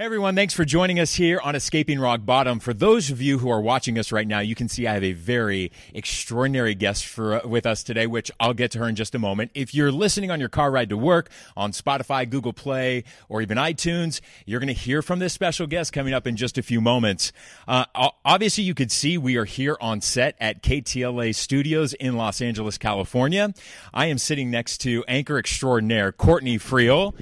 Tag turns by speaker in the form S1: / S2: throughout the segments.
S1: Hey everyone, thanks for joining us here on Escaping Rock Bottom. For those of you who are watching us right now, you can see I have a very extraordinary guest for with us today, which I'll get to her in just a moment. If you're listening on your car ride to work on Spotify, Google Play, or even iTunes, you're going to hear from this special guest coming up in just a few moments. Uh, obviously, you could see we are here on set at KTLA Studios in Los Angeles, California. I am sitting next to anchor extraordinaire Courtney Friel.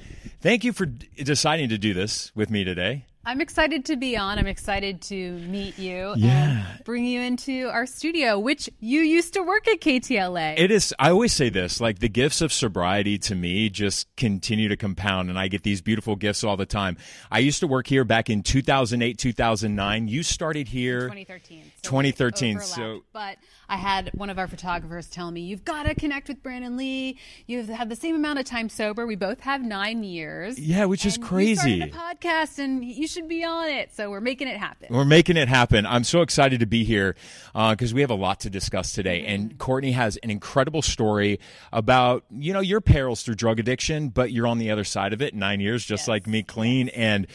S1: Thank you for deciding to do this with me today.
S2: I'm excited to be on. I'm excited to meet you
S1: yeah.
S2: and bring you into our studio, which you used to work at KTLA.
S1: It is, I always say this like the gifts of sobriety to me just continue to compound, and I get these beautiful gifts all the time. I used to work here back in 2008, 2009. You started here
S2: 2013.
S1: So 2013. So,
S2: but I had one of our photographers tell me, You've got to connect with Brandon Lee. You've had the same amount of time sober. We both have nine years.
S1: Yeah, which is crazy.
S2: A podcast and you should be on it. So we're making it happen.
S1: We're making it happen. I'm so excited to be here because uh, we have a lot to discuss today. Mm-hmm. And Courtney has an incredible story about, you know, your perils through drug addiction, but you're on the other side of it, nine years, just yes. like me, clean. And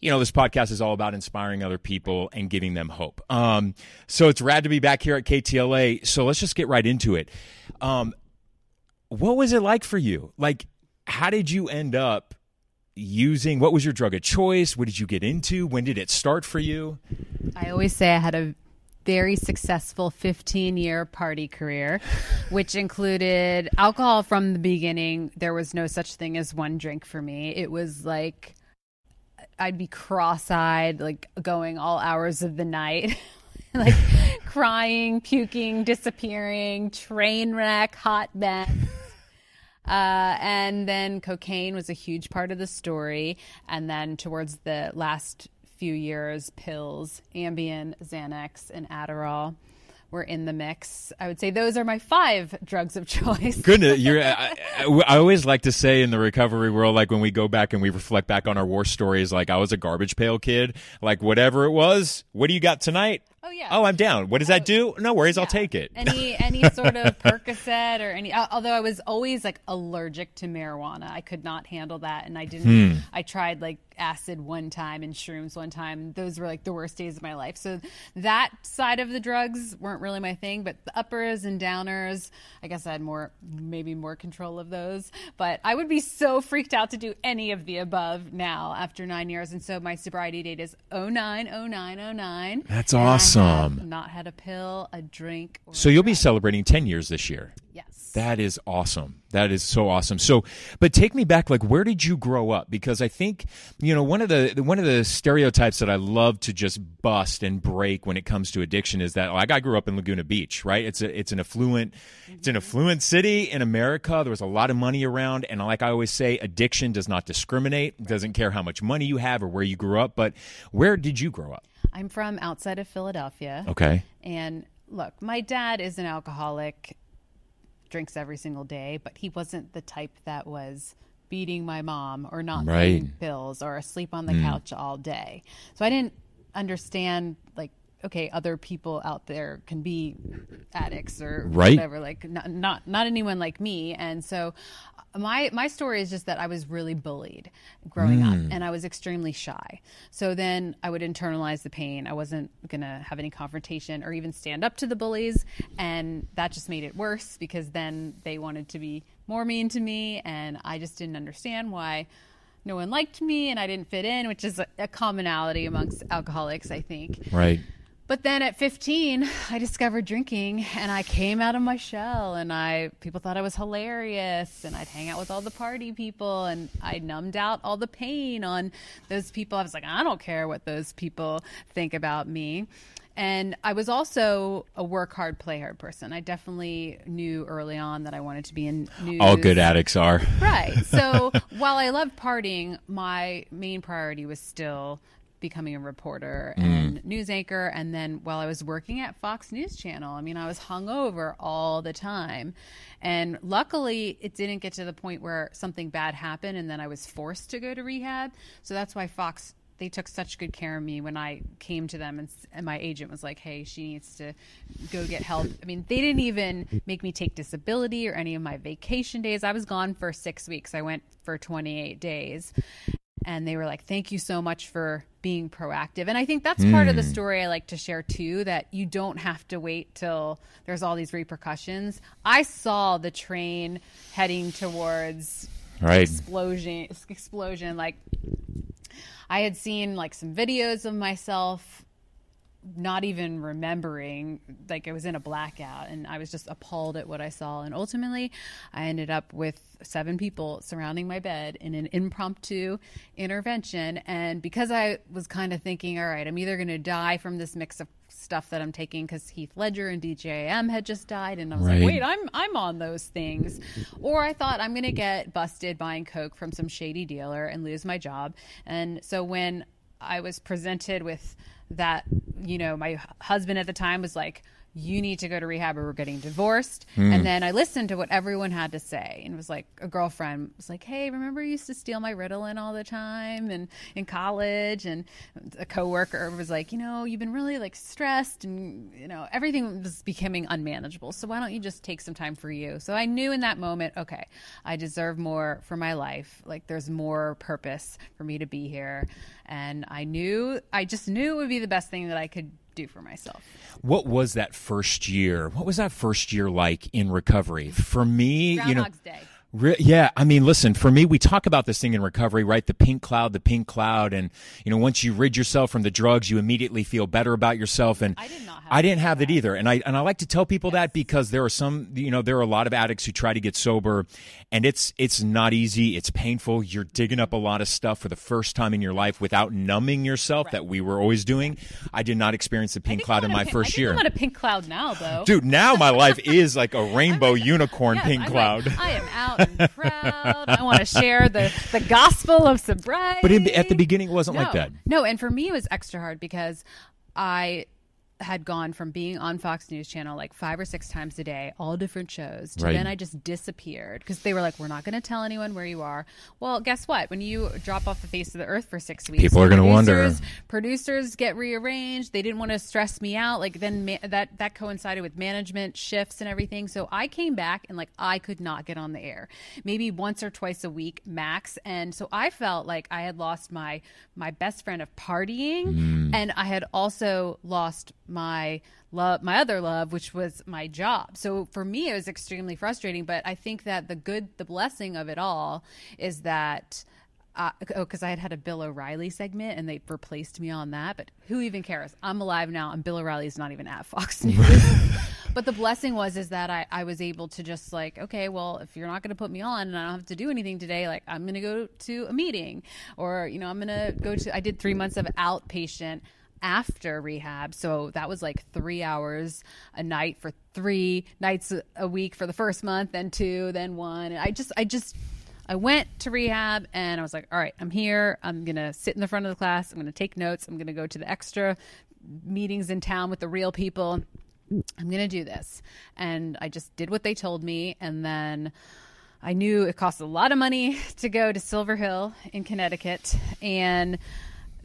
S1: you know, this podcast is all about inspiring other people and giving them hope. Um, so it's rad to be back here at KTLA. So let's just get right into it. Um, what was it like for you? Like, how did you end up using? What was your drug of choice? What did you get into? When did it start for you?
S2: I always say I had a very successful 15 year party career, which included alcohol from the beginning. There was no such thing as one drink for me. It was like I'd be cross-eyed, like going all hours of the night, like crying, puking, disappearing, train wreck, hot mess. Uh, and then cocaine was a huge part of the story. And then towards the last few years, pills, Ambien, Xanax, and Adderall were in the mix. I would say those are my five drugs of choice.
S1: Goodness, you're. I, I, always like to say in the recovery world, like when we go back and we reflect back on our war stories, like I was a garbage pail kid, like whatever it was. What do you got tonight?
S2: Oh yeah.
S1: Oh, I'm down. What does that do? No worries, yeah. I'll take it.
S2: Any any sort of Percocet or any. Although I was always like allergic to marijuana, I could not handle that, and I didn't. Hmm. I tried like acid one time and shrooms one time. Those were like the worst days of my life. So that side of the drugs weren't really my thing, but the uppers and downers, I guess I had more, maybe more control of those. But I would be so freaked out to do any of the above now after nine years. And so my sobriety date is 090909.
S1: That's awesome.
S2: Not had a pill, a drink.
S1: so you'll be celebrating 10 years this year.
S2: Yes.
S1: That is awesome. That is so awesome. So, but take me back. Like, where did you grow up? Because I think you know one of the one of the stereotypes that I love to just bust and break when it comes to addiction is that like I grew up in Laguna Beach, right? It's a it's an affluent it's an mm-hmm. affluent city in America. There was a lot of money around, and like I always say, addiction does not discriminate. It doesn't care how much money you have or where you grew up. But where did you grow up?
S2: I'm from outside of Philadelphia.
S1: Okay.
S2: And look, my dad is an alcoholic drinks every single day, but he wasn't the type that was beating my mom or not right. taking pills or asleep on the mm. couch all day. So I didn't understand like okay, other people out there can be addicts or
S1: right.
S2: whatever, like not, not not anyone like me. And so my my story is just that I was really bullied growing mm. up and I was extremely shy. So then I would internalize the pain. I wasn't going to have any confrontation or even stand up to the bullies and that just made it worse because then they wanted to be more mean to me and I just didn't understand why no one liked me and I didn't fit in, which is a, a commonality amongst alcoholics, I think.
S1: Right.
S2: But then at 15, I discovered drinking and I came out of my shell and I people thought I was hilarious and I'd hang out with all the party people and I numbed out all the pain on those people. I was like, I don't care what those people think about me. And I was also a work hard, play hard person. I definitely knew early on that I wanted to be in news.
S1: All good addicts are.
S2: Right. So while I loved partying, my main priority was still becoming a reporter mm. and mm. news anchor. And then while I was working at Fox News Channel, I mean, I was hungover all the time. And luckily, it didn't get to the point where something bad happened and then I was forced to go to rehab. So that's why Fox they took such good care of me when I came to them, and, and, my agent was like, "Hey, she needs to go get help." I mean, they didn't even make me take disability or any of my vacation days. I was gone for six weeks. I went for 28 days, and they were like, "Thank you so much for being proactive." And I think that's part of the
S1: Hmm.
S2: story I like to share too. That you don't have to wait till there's all these repercussions. I saw the train heading towards
S1: Right.
S2: explosion. Explosion. Like I had seen like some videos of myself not even remembering like I was in a blackout and I was just appalled at what I saw. And ultimately I ended up with seven people surrounding my bed in an impromptu intervention. And because I was kind of thinking all right I'm either going to die from this mix of stuff that I'm taking cuz Heath Ledger and DJ AM had just died and I was
S1: Right.
S2: like wait I'm I'm on those things. Or I thought I'm going to get busted buying coke from some shady dealer and lose my job. And so when I was presented with that, you know, my husband at the time was like, you need to go to rehab or we're getting divorced. Hmm. And then I listened to what everyone had to say and it was like a girlfriend was like, Hey, remember you used to steal my Ritalin all the time and in college and a coworker was like, you know, you've been really like stressed and you know, everything was becoming unmanageable. So why don't you just take some time for you? So I knew in that moment, okay, I deserve more for my life. Like there's more purpose for me to be here. And I knew I just knew it would be the best thing that I could do for myself.
S1: What was that first year? What was that first year like in recovery? For me, you know,
S2: Day.
S1: Re- yeah, I mean, listen, for me, we talk about this thing in recovery, right? The pink cloud, the pink cloud. And, you know, once you rid yourself from the drugs, you immediately feel better about yourself. And
S2: I did not have
S1: I didn't have that either. And I, and I like to tell people that because there are some, you know, there are a lot of addicts who try to get sober and it's, it's not easy. It's painful. You're digging up a lot of stuff for the first time in your life without numbing yourself that we were always doing. I did not experience the pink cloud in my
S2: pink-
S1: first year.
S2: I'm on a pink cloud now, though.
S1: Dude, now my life is like a rainbow unicorn
S2: Yes,
S1: pink
S2: I'm
S1: cloud.
S2: Like, I am out and proud. I want to share the, the gospel of sobriety.
S1: But in, at the beginning, it wasn't like that.
S2: No, and for me, it was extra hard because I had gone from being on Fox News Channel like five or six times a day, all different shows, to
S1: Right.
S2: then I just disappeared because they were like, "We're not going to tell anyone where you are." Well, guess what? When you drop off the face of the earth for six weeks,
S1: People are gonna wonder.
S2: producers- get rearranged. They didn't want to stress me out. Like then ma- that that coincided with management shifts and everything. So I came back and like I could not get on the air, maybe once or twice a week max. And so I felt like I had lost my my best friend of partying, mm. and I had also lost my love my other love which was my job so for me it was extremely frustrating but i think that the good the blessing of it all is that uh, oh, because I had had a Bill O'Reilly segment and they replaced me on that. But who even cares? I'm alive now, and Bill O'Reilly's not even at Fox News. but the blessing was is that I, I was able to just like, okay, well, if you're not going to put me on and I don't have to do anything today, like I'm going to go to a meeting, or you know, I'm going to go to. I did three months of outpatient after rehab. So that was like three hours a night for three nights a- week for the first month, then two, then one. And I just, I just, I went to rehab and I was like, all right, I'm here. I'm going to sit in the front of the class. I'm going to take notes. I'm going to go to the extra meetings in town with the real people. I'm going to do this. And I just did what they told me. And then I knew it cost a lot of money to go to Silver Hill in Connecticut. And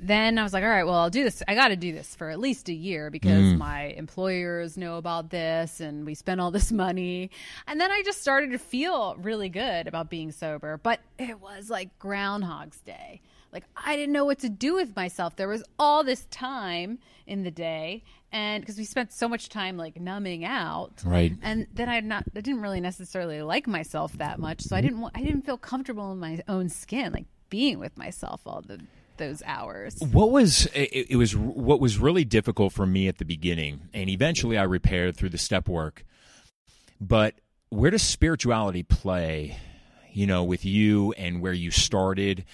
S2: then I was like, all right, well, I'll do this. I got to do this for at least a year because mm. my employers know about this and we spent all this money. And then I just started to feel really good about being sober. But it was like Groundhog's Day. Like I didn't know what to do with myself. There was all this time in the day. And because we spent so much time like numbing out,
S1: Right.
S2: and then I not I didn't really necessarily like myself that much, so I mm. didn't I didn't feel comfortable in my own skin, like being with myself all the those hours.
S1: What was it, it was what was really difficult for me at the beginning, and eventually I repaired through the step work. But where does spirituality play? You know, with you and where you started.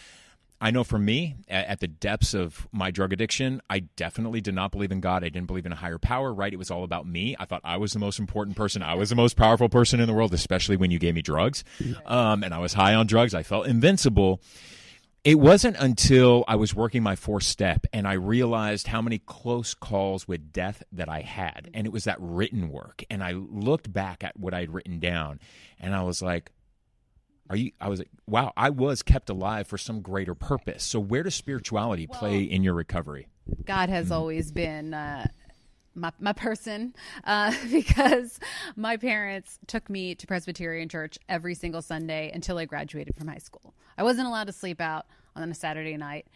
S1: I know for me, at, at the depths of my drug addiction, I definitely did not believe in God. I didn't believe in a higher power. Right? It was all about me. I thought I was the most important person. I was the most powerful person in the world, especially when you gave me drugs. Um, and I was high on drugs. I felt invincible. It wasn't until I was working my fourth step and I realized how many close calls with death that I had. And it was that written work. And I looked back at what I had written down and I was like, are you I was like, wow, I was kept alive for some greater purpose. So where does spirituality play in your recovery?
S2: God has always been uh, my my person uh, because my parents took me to Presbyterian church every single Sunday until I graduated from high school. I wasn't allowed to sleep out on a Saturday night.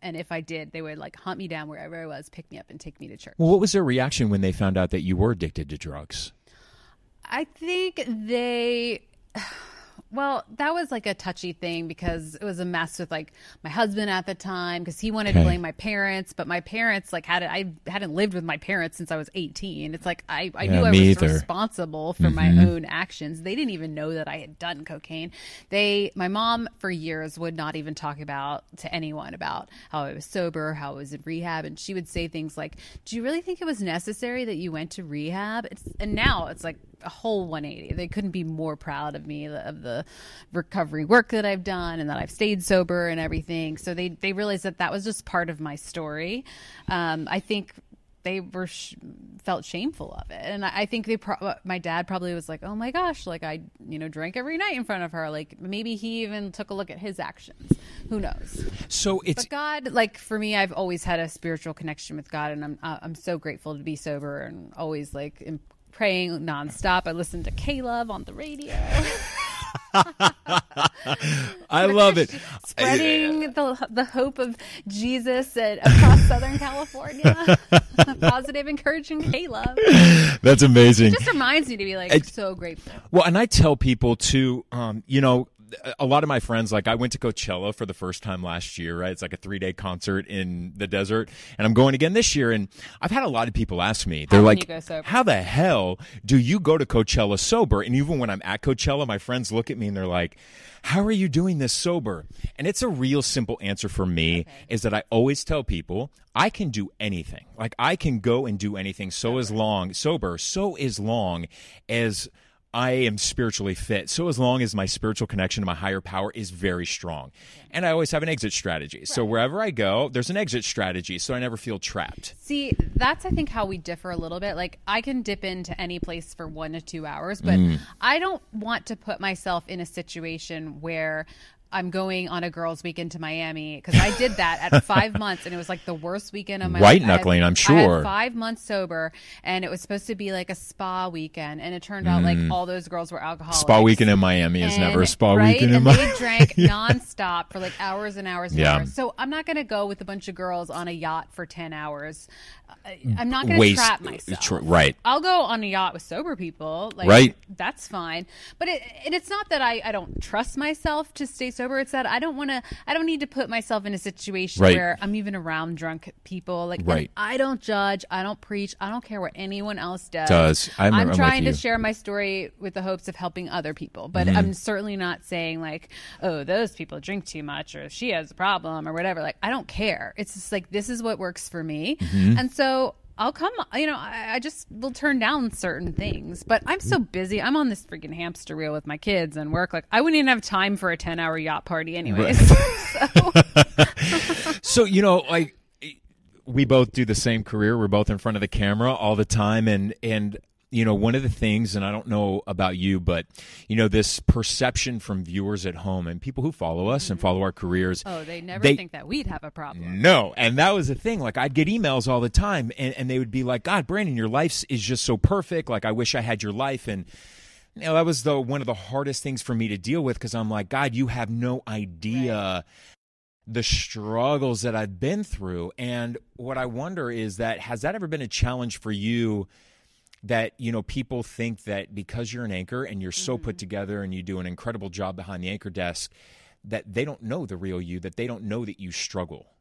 S2: And if I did, they would like hunt me down wherever I was, pick me up, and take me to church.
S1: Well, what was their reaction when they found out that you were addicted to drugs?
S2: I think they well, that was like a touchy thing because it was a mess with like my husband at the time because he wanted
S1: Okay.
S2: to blame my parents, but my parents like had it I hadn't lived with my parents since I was 18. It's like I, I
S1: Yeah,
S2: knew I was
S1: either. Mm-hmm.
S2: responsible for my own actions. They didn't even know that I had done cocaine. They my mom for years would not even talk about to anyone about how I was sober, how I was in rehab, and she would say things like, "Do you really think it was necessary that you went to rehab?" It's, and now it's like a whole 180. They couldn't be more proud of me of the recovery work that I've done and that I've stayed sober and everything. So they they realized that that was just part of my story. Um, I think they were sh- felt shameful of it, and I, I think they pro- my dad probably was like, "Oh my gosh, like I you know drank every night in front of her." Like maybe he even took a look at his actions. Who knows?
S1: So it's
S2: But God, like for me, I've always had a spiritual connection with God, and I'm uh, I'm so grateful to be sober and always like in, praying nonstop. I listen to K Love on the radio,
S1: I love it.
S2: spreading the the hope of Jesus at, across Southern California. Positive, encouraging Love.
S1: That's amazing.
S2: Just reminds me to be like so grateful.
S1: Well, and I tell people too, um, you know, a lot of my friends, like I went to Coachella for the first time last year, right? It's like a three day concert in the desert, and I'm going again this year. And I've had a lot of people ask me, they're
S2: can
S1: like,
S2: you go sober?
S1: "How the hell do you go to Coachella sober?" And even when I'm at Coachella, my friends look at me and they're like, "How are you doing this sober?" And it's a real simple answer for me is that I always tell people I can do anything. Like I can go and do anything so as long sober, so as long as I am spiritually fit. So as long as my spiritual connection to my higher power is very strong. And I always have an exit strategy. So wherever I go, there's an exit strategy so I never feel trapped.
S2: See, that's I think how we differ a little bit. Like I can dip into any place for one to two hours, but
S1: Mm.
S2: I don't want to put myself in a situation where I'm going on a girls' weekend to Miami because I did that at five months and it was like the worst weekend of my
S1: White
S2: life. I had-
S1: knuckling, I'm
S2: I had
S1: sure.
S2: five months sober and it was supposed to be like a spa weekend and it turned out like all those girls were alcoholics.
S1: Mm. Spa weekend in Miami is never a spa
S2: right?
S1: weekend in
S2: and
S1: Miami.
S2: they drank nonstop for like hours and hours and
S1: Yeah.
S2: hours. So I'm not going to go with a bunch of girls on a yacht for 10 hours. I'm not going to
S1: Waste-
S2: trap myself.
S1: tr- right.
S2: I'll go on a yacht with sober people. Like,
S1: Right.
S2: That's fine. But it, and it's not that I, I don't trust myself to stay sober. It's that I don't want to, I don't need to put myself in a situation
S1: Right.
S2: where I'm even around drunk people. Like,
S1: Right.
S2: I don't judge. I don't preach. I don't care what anyone else does.
S1: Does. I'm- I'm with
S2: trying to share my story with the hopes of helping other people. But
S1: Mm-hmm.
S2: I'm certainly not saying like, oh, those people drink too much or she has a problem or whatever. Like, I don't care. It's just like this is what works for me,
S1: Mm-hmm.
S2: and so. I'll come, you know, I, I just will turn down certain things, but I'm so mm. busy. I'm on this freaking hamster wheel with my kids and work. Like, I wouldn't even have time for a 10 hour yacht party, anyways. so,
S1: So, you know, like we both do the same career. We're both in front of the camera all the time and and you know, one of the things and I don't know about you, but you know, this perception from viewers at home and people who follow us and mm-hmm. follow our careers.
S2: oh, they never
S1: They-
S2: think that we'd have a problem.
S1: No, and that was the thing. Like I'd get emails all the time, and, and they would be like, "God, Brandon, your life is just so perfect. Like I wish I had your life." And you know, that was the one of the hardest things for me to deal with because I'm like, God, you have no idea the struggles that I've been through. And what I wonder is that has that ever been a challenge for you? That you know, people think that because you're an anchor and you're so put mm-hmm. together and you do an incredible job behind the anchor desk, that they don't know the real you, that they don't know that you struggle.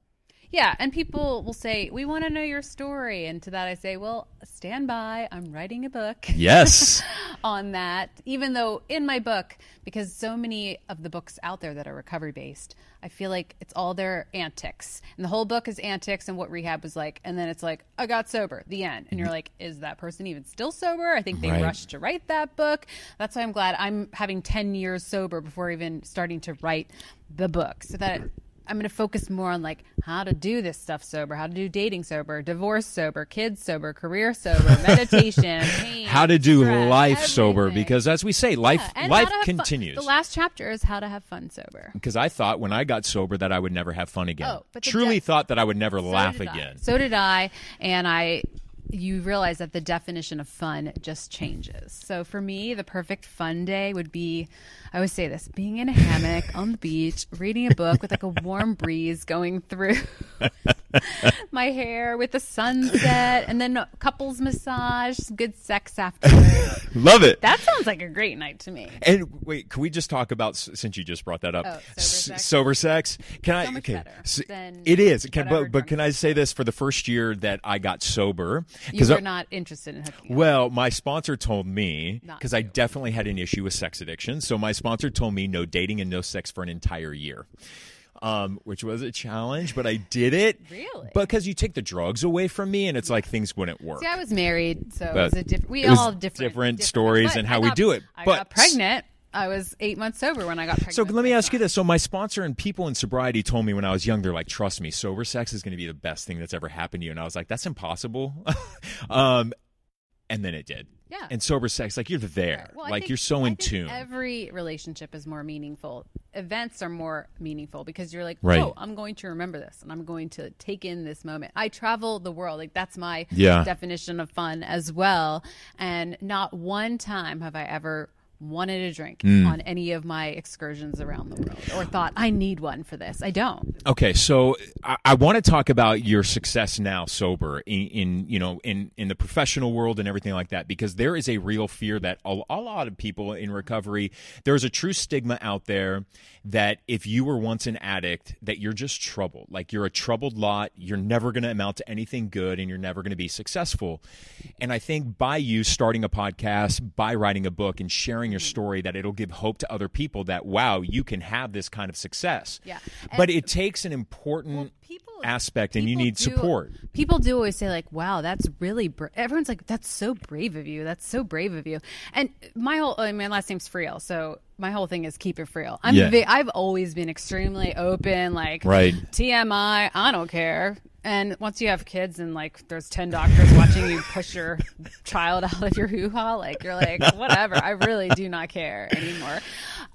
S2: Yeah, and people will say, "We want to know your story," and to that I say, "Well, stand by. I'm writing a book
S1: Yes.
S2: on that." Even though in my book, because so many of the books out there that are recovery based, I feel like it's all their antics, and the whole book is antics and what rehab was like, and then it's like, "I got sober," the end, and you're mm-hmm. like, "Is that person even still sober?" I think they
S1: Right.
S2: rushed to write that book. That's why I'm glad I'm having ten years sober before even starting to write the book, so that. I'm going to focus more on like how to do this stuff sober, how to do dating sober, divorce sober, kids sober, career sober, meditation, pain,
S1: how to do
S2: stress,
S1: life sober because as we say life
S2: Yeah,
S1: life
S2: have fun.
S1: continues.
S2: The last chapter is how to have fun sober.
S1: because i thought when i got sober that i would never have fun again.
S2: Oh, but
S1: truly thought that i would never
S2: So
S1: laugh again.
S2: So did I, and I you realize that the definition of fun just changes. So for me, the perfect fun day would be I always say this being in a hammock on the beach, reading a book with like a warm breeze going through my hair with the sunset, and then couples massage, good sex afterwards.
S1: Love it.
S2: That sounds like a great night to me.
S1: And wait, can we just talk about since you just brought that up?
S2: Oh, sober sex?
S1: sober sex? Can I?
S2: So much
S1: okay,
S2: better
S1: s-
S2: than
S1: it is. Can, but but can I say this for the first year that I got sober?
S2: Because You
S1: I-
S2: were not interested in hooking up.
S1: Well, my sponsor told me because I definitely had an issue with sex addiction. So my sponsor told me no dating and no sex for an entire year. Um, which was a challenge, but I did it.
S2: Really?
S1: Because you take the drugs away from me, and it's like things wouldn't work.
S2: See, I was married, so it was a different. We all have different,
S1: different stories and how we do it.
S2: I
S1: But-
S2: got pregnant. I was eight months sober when I got pregnant.
S1: So let me ask you this. So my sponsor and people in sobriety told me when I was young, they're like, trust me, sober sex is going to be the best thing that's ever happened to you. And I was like, that's impossible. um, and then it did.
S2: Yeah.
S1: And sober sex, like you're there.
S2: Well,
S1: like
S2: think-
S1: you're so in tune.
S2: Every relationship is more meaningful. Events are more meaningful because you're like,
S1: Right.
S2: oh, I'm going to remember this and I'm going to take in this moment. I travel the world. Like that's my
S1: Yeah.
S2: definition of fun as well. And not one time have I ever wanted a drink
S1: Hmm.
S2: on any of my excursions around the world or thought I need one for this. I don't.
S1: Okay, so I, I want to talk about your success now sober in, in you know in in the professional world and everything like that because there is a real fear that a, a lot of people in recovery there's a true stigma out there that if you were once an addict that you're just troubled like you're a troubled lot you're never going to amount to anything good and you're never going to be successful and I think by you starting a podcast by writing a book and sharing your story that it'll give hope to other people that wow you can have this kind of success
S2: Yeah.
S1: but it takes an important
S2: people
S1: aspect and you need
S2: do-
S1: support.
S2: People do always say like, "Wow, that's really." Bra-. Everyone's like, "That's so brave of you. That's so brave of you." And my whole, I mean, my last name's Friel, so my whole thing is keep it real. I'm,
S1: Yeah.
S2: ve- I've always been extremely open, like,
S1: Right.
S2: TMI, I don't care. And once you have kids and like there's 10 doctors watching you push your child out of your hoo ha, like you're like, whatever. I really do not care anymore.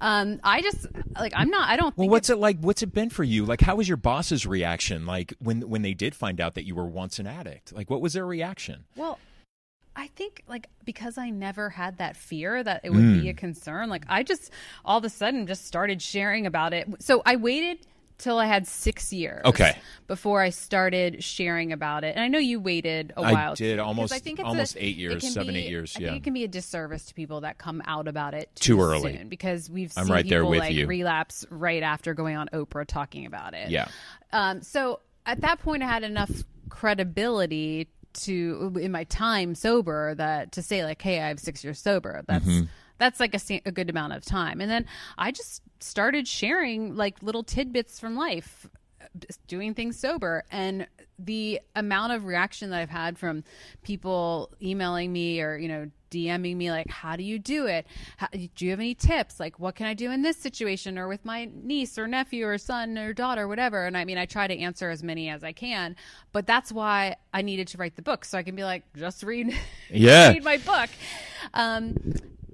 S2: Um, I just, like, I'm not, I don't
S1: Well, what's it like? What's it been for you? Like, how was your boss's reaction? Like when when they did find out that you were once an addict? Like, what was their reaction?
S2: Well, think like because I never had that fear that it would be a concern, like I just all of a sudden just started sharing about it. So I waited till I had six years.
S1: Okay.
S2: Before I started sharing about it, and I know you waited a
S1: I
S2: while.
S1: did,
S2: too,
S1: almost-
S2: I think it's
S1: almost
S2: a-
S1: eight years, seven,
S2: be-
S1: eight years,
S2: I
S1: yeah.
S2: it can be a disservice to people that come out about it
S1: Too
S2: too,
S1: early.
S2: soon because we've
S1: I'm
S2: seen
S1: right there
S2: people
S1: with
S2: like
S1: you.
S2: relapse right after going on Oprah talking about it.
S1: Yeah.
S2: Um, so at that point, I had enough credibility to in my time sober that to say like, "Hey, I have six years sober." That's
S1: Mm-hmm.
S2: that's like a, a good amount of time. And then I just started sharing like little tidbits from life, doing things sober, and the amount of reaction that I've had from people emailing me or you know DMing me like, "How do you do it? How, do you have any tips? Like, what can I do in this situation or with my niece or nephew or son or daughter, whatever?" And I mean, I try to answer as many as I can, but that's why I needed to write the book so I can be like, just read,
S1: Yeah.
S2: read my book. Um,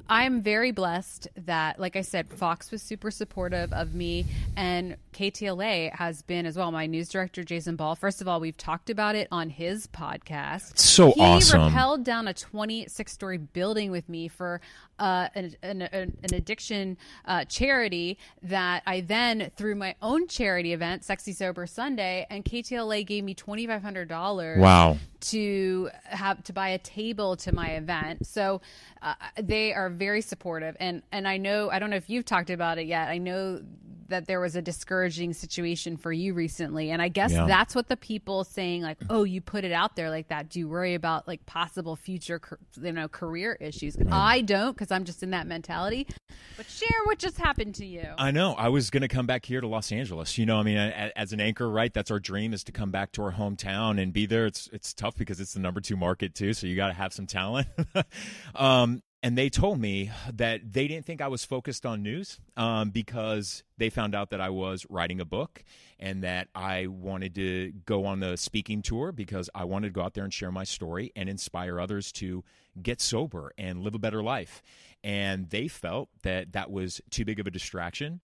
S2: I'm very blessed that, like I said, Fox was super supportive of me, and KTLA has been as well. My news director, Jason Ball. First of all, we've talked about it on his podcast.
S1: So
S2: he
S1: awesome.
S2: He rappelled down a 26 story building with me for uh, an, an, an addiction uh, charity that I then, through my own charity event, Sexy Sober Sunday, and KTLA gave me $2,500
S1: Wow.
S2: to have to buy a table to my event. So uh, they are very supportive, and and I know I don't know if you've talked about it yet. I know that there was a discouraging situation for you recently, and I guess
S1: Yeah.
S2: that's what the people saying like, "Oh, you put it out there like that. Do you worry about like possible future, you know, career issues?" I don't because I'm just in that mentality. But share what just happened to you.
S1: I know. I was going to come back here to Los Angeles. You know, I mean, as an anchor, right? That's our dream is to come back to our hometown and be there. It's it's tough because it's the number two market too, so you got to have some talent. um, and they told me that they didn't think I was focused on news um, because they found out that I was writing a book and that I wanted to go on the speaking tour because I wanted to go out there and share my story and inspire others to get sober and live a better life. And they felt that that was too big of a distraction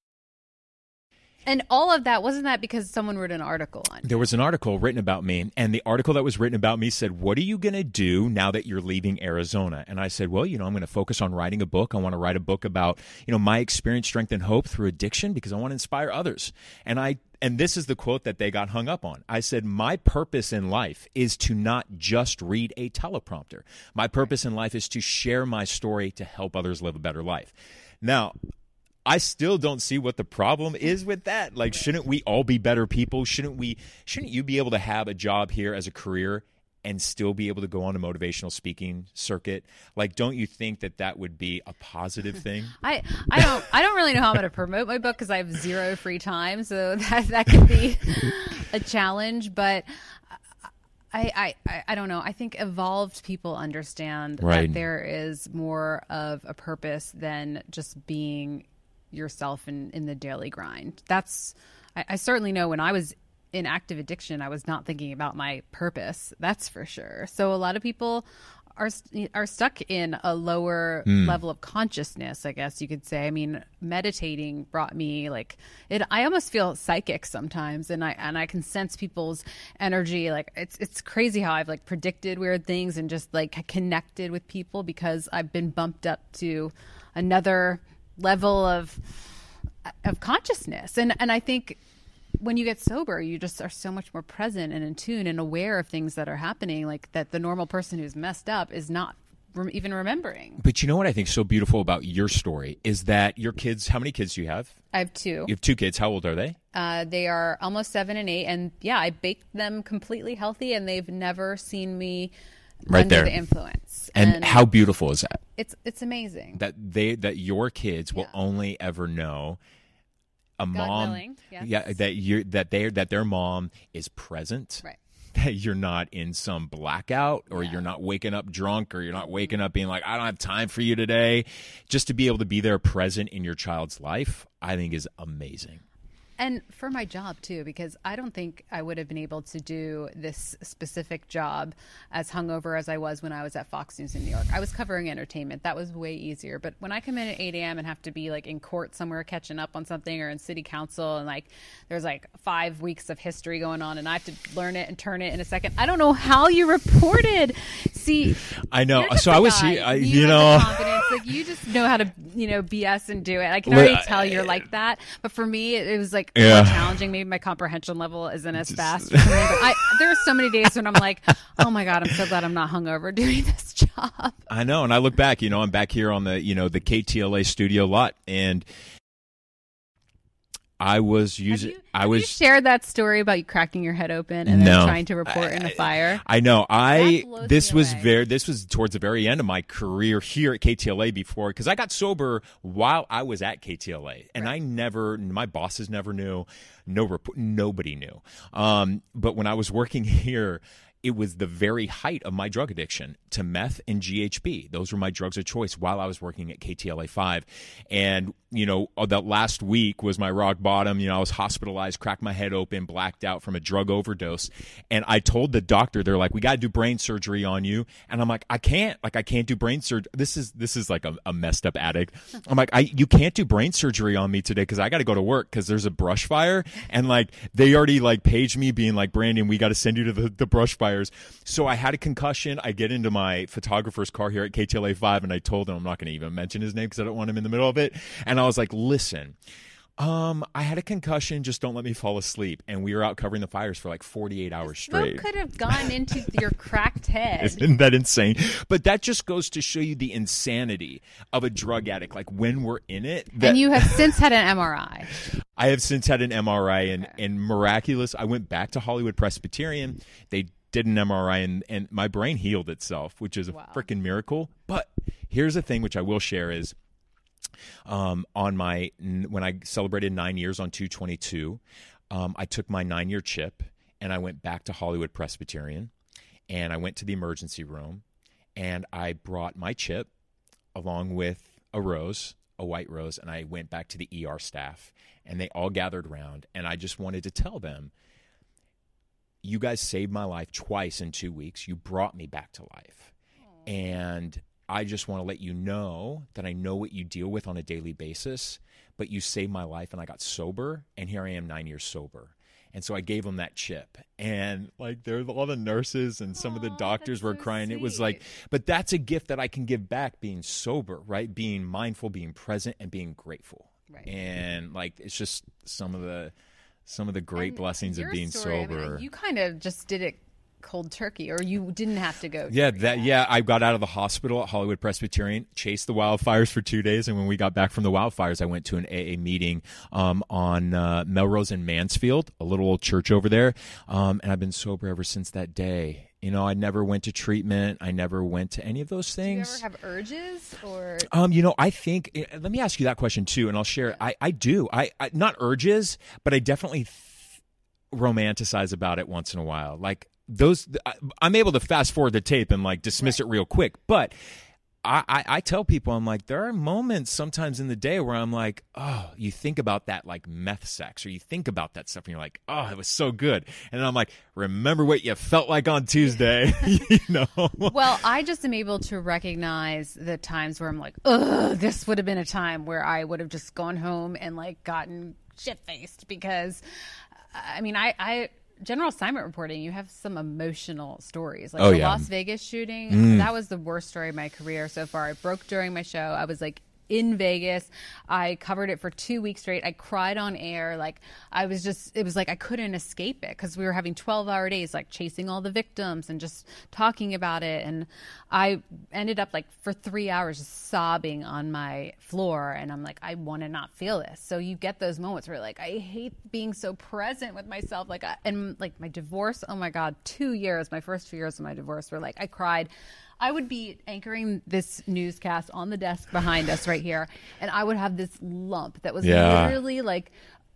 S2: And all of that wasn't that because someone wrote an article on.
S1: There was an article written about me, and the article that was written about me said, "What are you going to do now that you're leaving Arizona?" And I said, "Well, you know, I'm going to focus on writing a book. I want to write a book about, you know, my experience, strength, and hope through addiction because I want to inspire others." And I and this is the quote that they got hung up on. I said, My purpose in life is to not just read a teleprompter. My purpose in life is to share my story to help others live a better life. Now, I still don't see what the problem is with that. Like, shouldn't we all be better people? Shouldn't we? Shouldn't you be able to have a job here as a career and still be able to go on a motivational speaking circuit? Like, don't you think that that would be a positive thing?
S2: I, I don't I don't really know how I'm going to promote my book because I have zero free time, so that that could be a challenge. But I, I, I don't know. I think evolved people understand
S1: Right.
S2: that there is more of a purpose than just being yourself in, in the daily grind. That's I, I certainly know when I was in active addiction, I was not thinking about my purpose. That's for sure. So a lot of people are are stuck in a lower hmm. level of consciousness, I guess you could say. I mean, meditating brought me like it. I almost feel psychic sometimes, and I and I can sense people's energy. Like it's it's crazy how I've like predicted weird things and just like connected with people because I've been bumped up to another level of of consciousness and and I think when you get sober you just are so much more present and in tune and aware of things that are happening like that the normal person who's messed up is not rem- even remembering
S1: But you know what I think is so beautiful about your story is that your kids. How many kids do you have?
S2: I have two
S1: You have two kids. How old are they?
S2: uh, they are almost seven and eight and yeah I baked them completely healthy and they've never seen me
S1: Right
S2: under
S1: there.
S2: the influence
S1: And, how beautiful is that?
S2: it's it's amazing
S1: That they that your kids will
S2: Yeah.
S1: only ever know a mom.
S2: willing, yes.
S1: Yeah, that you that they that their mom is present.
S2: right
S1: that you're not in some blackout or you're not waking up drunk or you're not waking up being like I don't have time for you today just to be able to be there present in your child's life I think is amazing.
S2: And for my job too, because I don't think I would have been able to do this specific job as hungover as I was when I was at Fox News in New York. I was covering entertainment. That was way easier. But when I come in at 8 a.m. and have to be like in court somewhere catching up on something or in city council and like there's like five weeks of history going on and I have to learn it and turn it in a second, I don't know how you reported. See,
S1: I know. So I was I,
S2: you,
S1: you know.
S2: Like you just know how to, you know, BS and do it. I can already tell you're like that. But for me, it was like
S1: Yeah.
S2: more challenging. Maybe my comprehension level isn't as fast. Me, but I, there are so many days when I'm like, oh my god, I'm so glad I'm not hungover doing this job.
S1: I know and I look back you know I'm back here on the you know the KTLA studio lot and I was using
S2: you,
S1: I was
S2: shared that story about you cracking your head open and then trying to report in a fire.
S1: I know. I this was
S2: away.
S1: very this was towards the very end of my career here at KTLA before because I got sober while I was at KTLA and I never my bosses never knew no rep- nobody knew. Um, but when I was working here it was the very height of my drug addiction to meth and GHB. Those were my drugs of choice while I was working at KTLA 5. And, you know, uh, that last week was my rock bottom. You know, I was hospitalized, cracked my head open, blacked out from a drug overdose. And I told the doctor, they're like, we got to do brain surgery on you. And I'm like, I can't. Like, I can't do brain surgery. This is, this is like a, a messed up addict. I'm like, I, you can't do brain surgery on me today because I got to go to work because there's a brush fire. And like, they already like paged me being like, Brandon, we got to send you to the, the brush fires. So I had a concussion. I get into my photographer's car here at KTLA 5 and I told him I'm not going to even mention his name because I don't want him in the middle of it. And I was like, listen, um, I had a concussion. Just don't let me fall asleep. And we were out covering the fires for like 48 hours
S2: Smoke
S1: straight.
S2: could have gone into your cracked head.
S1: Isn't that insane? But that just goes to show you the insanity of a drug addict. Like when we're in it, that
S2: and you have since had an MRI.
S1: I have since had an MRI and, and miraculous. I went back to Hollywood Presbyterian. They did an MRI and, and my brain healed itself, which is a
S2: Wow.
S1: freaking miracle. But here's the thing, which I will share is um, on my when I celebrated nine years on 222, um, I took my nine year chip and I went back to Hollywood Presbyterian and I went to the emergency room and I brought my chip along with a rose, a white rose, and I went back to the ER staff and they all gathered around and I just wanted to tell them you guys saved my life twice in 2 weeks. You brought me back to life. And I just want to let you know that I know what you deal with on a daily basis, but you saved my life and I got sober, and here I am nine years sober. And so I gave him that chip. And like there were all the nurses and some of the doctors were
S2: so
S1: crying. It was like, but that's a gift that I can give back being sober, right? Being mindful, being present, and being grateful.
S2: Right.
S1: And like it's just some of the some of the great
S2: And
S1: blessings of being
S2: story, I mean,
S1: sober.
S2: you kind of just did it cold turkey, or you didn't have to go.
S1: Yeah, that yeah, I got out of the hospital at Hollywood Presbyterian, chased the wildfires for two days, and when we got back from the wildfires, I went to an AA meeting um, on uh, Melrose and Mansfield, a little old church over there, um, and I've been sober ever since that day. You know, I never went to treatment. I never went to any of those
S2: Do you
S1: things.
S2: ever have urges or
S1: Um, you know, I think. eh, Let me ask you that question too, and I'll share. I I do. I, I not urges, but I definitely th- romanticize about it once in a while. Like those, I'm able to fast forward the tape and like dismiss it real quick, but. I, I, I tell people I'm like there are moments sometimes in the day where I'm like oh you think about that like meth sex or you think about that stuff and you're like oh it was so good and then I'm like remember what you felt like on Tuesday you know
S2: Well, I just am able to recognize the times where I'm like, ugh, this would have been a time where I would have just gone home and like gotten shit faced because, I mean, I, I, general assignment reporting, you have some emotional stories. Like
S1: Oh,
S2: the
S1: yeah.
S2: Las Vegas shooting, mm. that was the worst story of my career so far. I broke during my show. I was like, in Vegas. I covered it for two weeks straight. I cried on air. Like I was just, it was like I couldn't escape it because we were having 12 hour days, like chasing all the victims and just talking about it. And I ended up like for three hours just sobbing on my floor. And I'm like, I want to not feel this. So you get those moments where like, I hate being so present with myself. Like, I, and like my divorce, oh my God, two years, my first two years of my divorce were like, I cried. I would be anchoring this newscast on the desk behind us right here, and I would have this lump that was
S1: Yeah.
S2: literally like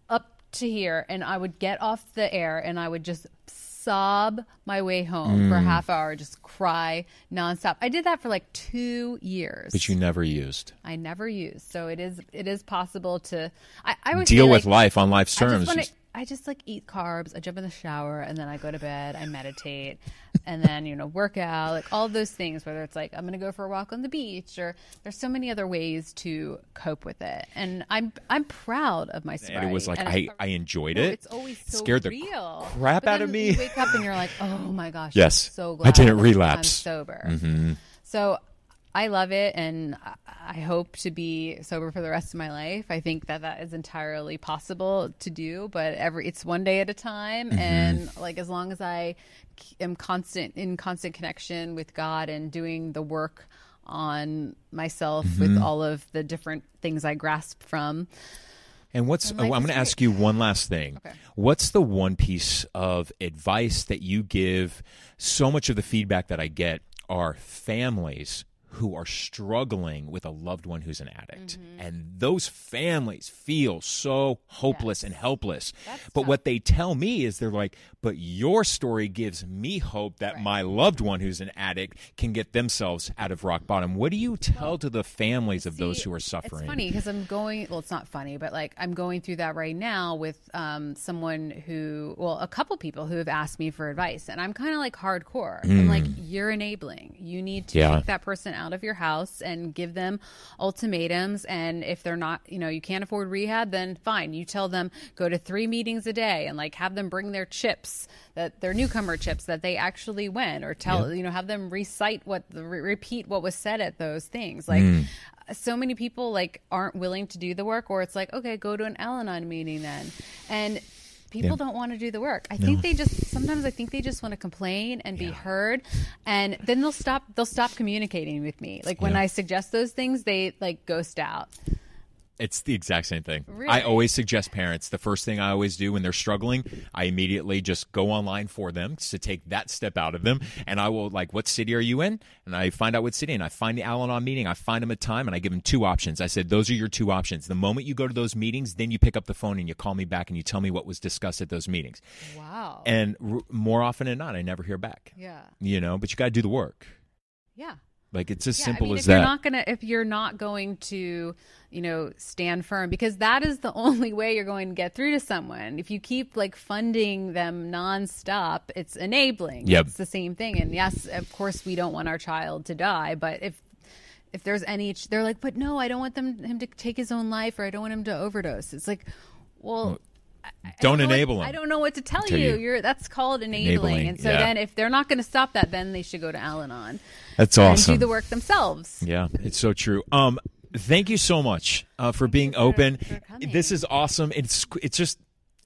S2: up to here, and I would get off the air and I would just sob my way home for a
S1: Mm.
S2: half hour, just cry nonstop. I did that for like two years.
S1: but you never used
S2: I never used, so it is it is possible to. I, I would
S1: deal with
S2: like,
S1: life on life's
S2: I
S1: terms
S2: wanna,
S1: Just-
S2: I just like eat carbs. I jump in the shower and then I go to bed. I meditate and then you know work out, like all those things. Whether it's like I'm going to go for a walk on the beach, or there's so many other ways to cope with it. And I'm I'm proud of my sobriety.
S1: and it was like
S2: And
S1: I, I enjoyed
S2: no,
S1: it.
S2: It's always
S1: It
S2: so
S1: scared the
S2: real.
S1: crap
S2: But
S1: out of me.
S2: You wake up and you're like, oh my gosh.
S1: Yes.
S2: I'm so
S1: I didn't
S2: I'm
S1: relapse. Mm-hmm.
S2: sober. So I love it, and I- hope to be sober for the rest of my life. I think that that is entirely possible to do, but every it's one day at a time,
S1: Mm-hmm.
S2: and like as long as I am constant in constant connection with God and doing the work on myself
S1: Mm-hmm.
S2: with all of the different things I grasp from.
S1: And what's oh, I'm going to ask you one last thing.
S2: Okay.
S1: What's the one piece of advice that you give? So much of the feedback that I get are families who are struggling with a loved one who's an addict.
S2: Mm-hmm.
S1: And those families feel so hopeless
S2: Yes.
S1: and helpless.
S2: That's
S1: but
S2: tough.
S1: what they tell me is they're like, but your story gives me hope that
S2: Right.
S1: my loved one who's an addict can get themselves out of rock bottom. What do you tell to the families of those who are suffering?
S2: It's funny because I'm going. Well, it's not funny, but like I'm going through that right now with um, someone who, well, a couple people who have asked me for advice, and I'm kind of like hardcore. I'm like, you're enabling. You need to
S1: Yeah.
S2: take that person out of your house and give them ultimatums. And if they're not, you know, you can't afford rehab, then fine. You tell them go to three meetings a day and like have them bring their chips that their newcomer chips that they actually went, or tell you know have them recite what the re- repeat what was said at those things like mm. so many people like aren't willing to do the work or it's like okay go to an al-anon meeting then and people
S1: Yeah.
S2: don't want to do the work. I think they just sometimes i think they just want to complain and be heard and then they'll stop they'll stop communicating with me. Like when
S1: Yeah.
S2: i suggest those things they like ghost out
S1: It's the exact same thing. I always suggest parents the first thing I always do when they're struggling, I immediately just go online for them to take that step out of them. And I will, like, what city are you in? And I find out what city. And I find the Al Anon meeting. I find them a time and I give them two options. I said, those are your two options. The moment you go to those meetings, then you pick up the phone and you call me back and you tell me what was discussed at those meetings.
S2: wow
S1: And r- more often than not, I never hear back.
S2: yeah
S1: You know, but you got to do the work.
S2: yeah
S1: Like, it's as
S2: Yeah,
S1: simple
S2: I mean,
S1: as
S2: if you're not gonna if you're not going to you know stand firm because that is the only way you're going to get through to someone if you keep like funding them nonstop it's enabling
S1: Yep.
S2: it's the same thing and yes of course we don't want our child to die but if if there's any, they're like, but no, I don't want them him to take his own life, or I don't want him to overdose. It's like, well. I
S1: don't
S2: know what-
S1: enable him.
S2: I don't know what to tell, you.
S1: you.
S2: You're that's called enabling.
S1: Enabling,
S2: And so
S1: yeah.
S2: then if they're not going to stop that, then they should go to Al-Anon
S1: That's
S2: and
S1: awesome.
S2: do the work themselves.
S1: Yeah, it's so true. Um, thank you so much uh, for being
S2: for-
S1: open.
S2: for.
S1: This is awesome. It's it's just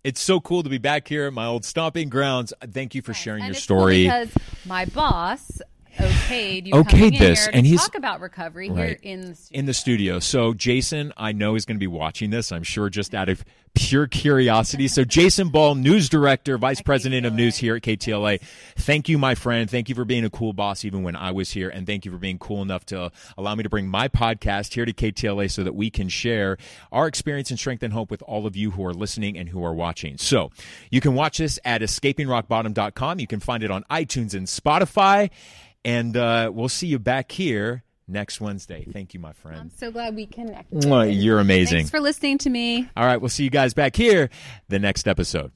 S1: it's so cool to be back here at my old stomping grounds. Thank you for sharing
S2: And
S1: your
S2: cool
S1: story.
S2: because my boss okayed you
S1: Okayed this,
S2: here
S1: and
S2: to
S1: he's-
S2: talk about recovery here in the studio.
S1: in the studio. So Jason, I know is going to be watching this. I'm sure just out of pure curiosity. So Jason Ball, news director, vice president of news here at KTLA. Thank you, my friend. Thank you for being a cool boss even when I was here, and thank you for being cool enough to allow me to bring my podcast here to KTLA so that we can share our experience and strength and hope with all of you who are listening and who are watching. So you can watch this at escapingrockbottom.com. You can find it on iTunes and Spotify. And uh, we'll see you back here next Wednesday. Thank you, my friend.
S2: I'm so glad we connected.
S1: You're amazing.
S2: Thanks for listening to me.
S1: All right, we'll see you guys back here the next episode.